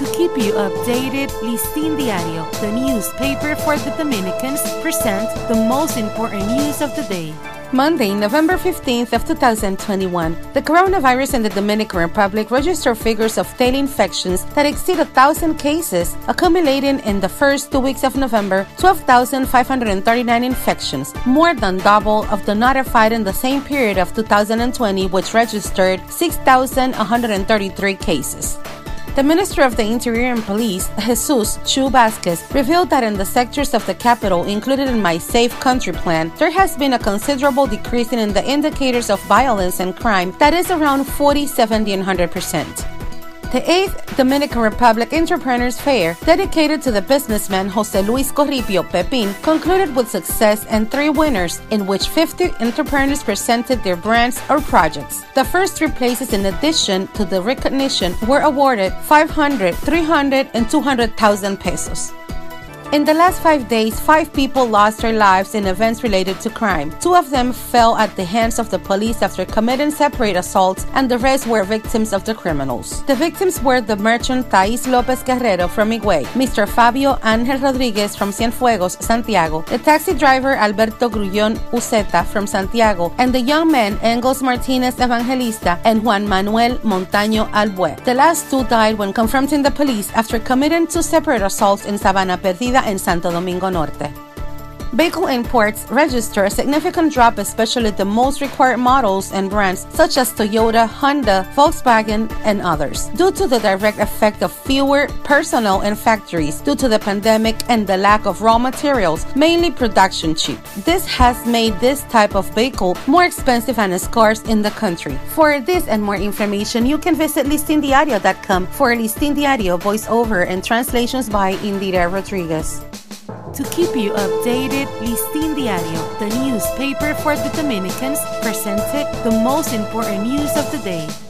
To keep you updated, Listín Diario, the newspaper for the Dominicans, presents the most important news of the day. Monday, November 15th of 2021, the coronavirus in the Dominican Republic registered figures of daily infections that exceed 1,000 cases, accumulating in the first two weeks of November 12,539 infections, more than double of the notified in the same period of 2020, which registered 6,133 cases. The Minister of the Interior and Police, Jesus Chu Vasquez, revealed that in the sectors of the capital included in my Safe Country plan, there has been a considerable decrease in the indicators of violence and crime that is around 40, 70, and 100 percent. The 8th Dominican Republic Entrepreneurs Fair, dedicated to the businessman Jose Luis Corripio Pepin, concluded with success and three winners, in which 50 entrepreneurs presented their brands or projects. The first three places, in addition to the recognition, were awarded 500, 300, and 200,000 pesos. In the last five days, five people lost their lives in events related to crime. Two of them fell at the hands of the police after committing separate assaults, and the rest were victims of the criminals. The victims were the merchant Thais Lopez Guerrero from Higüey, Mr. Fabio Ángel Rodriguez from Cienfuegos, Santiago, the taxi driver Alberto Grullón Uceta from Santiago, and the young men Engels Martinez Evangelista and Juan Manuel Montaño Albue. The last two died when confronting the police after committing two separate assaults in Sabana Perdida en Santo Domingo Norte. Vehicle imports register a significant drop, especially the most required models and brands such as Toyota, Honda, Volkswagen, and others, due to the direct effect of fewer personnel in factories due to the pandemic and the lack of raw materials, mainly production cheap. This has made this type of vehicle more expensive and scarce in the country. For this and more information, you can visit listindiario.com for Listin Diario voiceover and translations by Indira Rodriguez. To keep you updated, Listín Diario, the newspaper for the Dominicans, presented the most important news of the day.